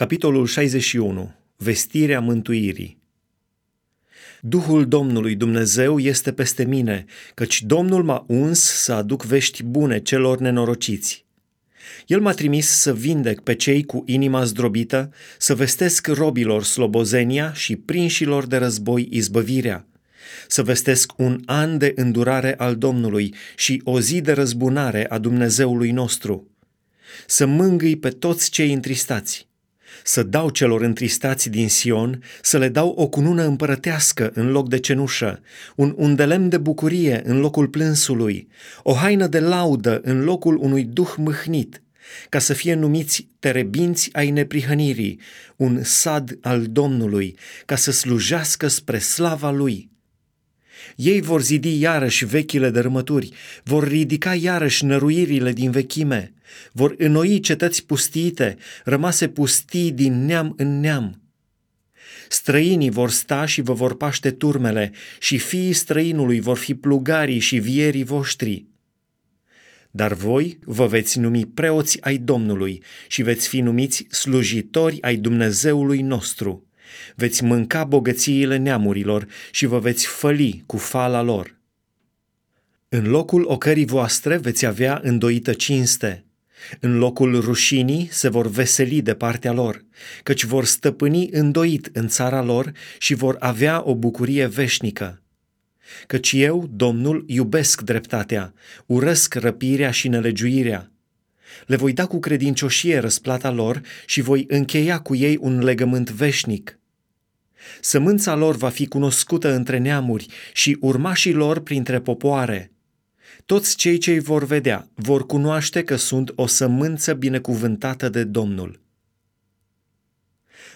Capitolul 61. Vestirea mântuirii. Duhul Domnului Dumnezeu este peste mine, căci Domnul m-a uns să aduc vești bune celor nenorociți. El m-a trimis să vindec pe cei cu inima zdrobită, să vestesc robilor slobozenia și prinșilor de război izbăvirea, să vestesc un an de îndurare al Domnului și o zi de răzbunare a Dumnezeului nostru, să mângâi pe toți cei întristați, să dau celor întristați din Sion, să le dau o cunună împărătească în loc de cenușă, un undelem de bucurie în locul plânsului, o haină de laudă în locul unui duh mâhnit, ca să fie numiți terebinți ai neprihănirii, un sad al Domnului, ca să slujească spre slava Lui. Ei vor zidi iarăși vechile dărâmături, vor ridica iarăși năruirile din vechime, vor înnoi cetăți pustiite, rămase pustii din neam în neam. Străinii vor sta și vă vor paște turmele, și fiii străinului vor fi plugarii și vierii voștri. Dar voi vă veți numi preoți ai Domnului și veți fi numiți slujitori ai Dumnezeului nostru veți mânca bogățiile neamurilor și vă veți făli cu fala lor. În locul ocării voastre veți avea îndoită cinste. În locul rușinii se vor veseli de partea lor, căci vor stăpâni îndoit în țara lor și vor avea o bucurie veșnică. Căci eu, Domnul, iubesc dreptatea, urăsc răpirea și nelegiuirea. Le voi da cu credincioșie răsplata lor și voi încheia cu ei un legământ veșnic. Sămânța lor va fi cunoscută între neamuri și urmașii lor printre popoare. Toți cei ce îi vor vedea vor cunoaște că sunt o sămânță binecuvântată de Domnul.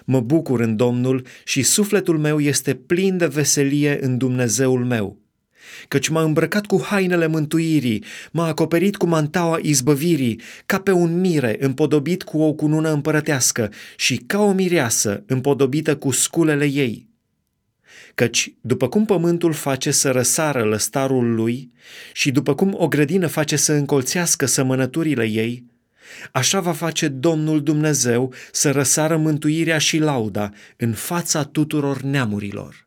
Mă bucur în Domnul și sufletul meu este plin de veselie în Dumnezeul meu – căci m-a îmbrăcat cu hainele mântuirii, m-a acoperit cu mantaua izbăvirii, ca pe un mire împodobit cu o cunună împărătească și ca o mireasă împodobită cu sculele ei. Căci, după cum pământul face să răsară lăstarul lui și după cum o grădină face să încolțească sămănăturile ei, așa va face Domnul Dumnezeu să răsară mântuirea și lauda în fața tuturor neamurilor.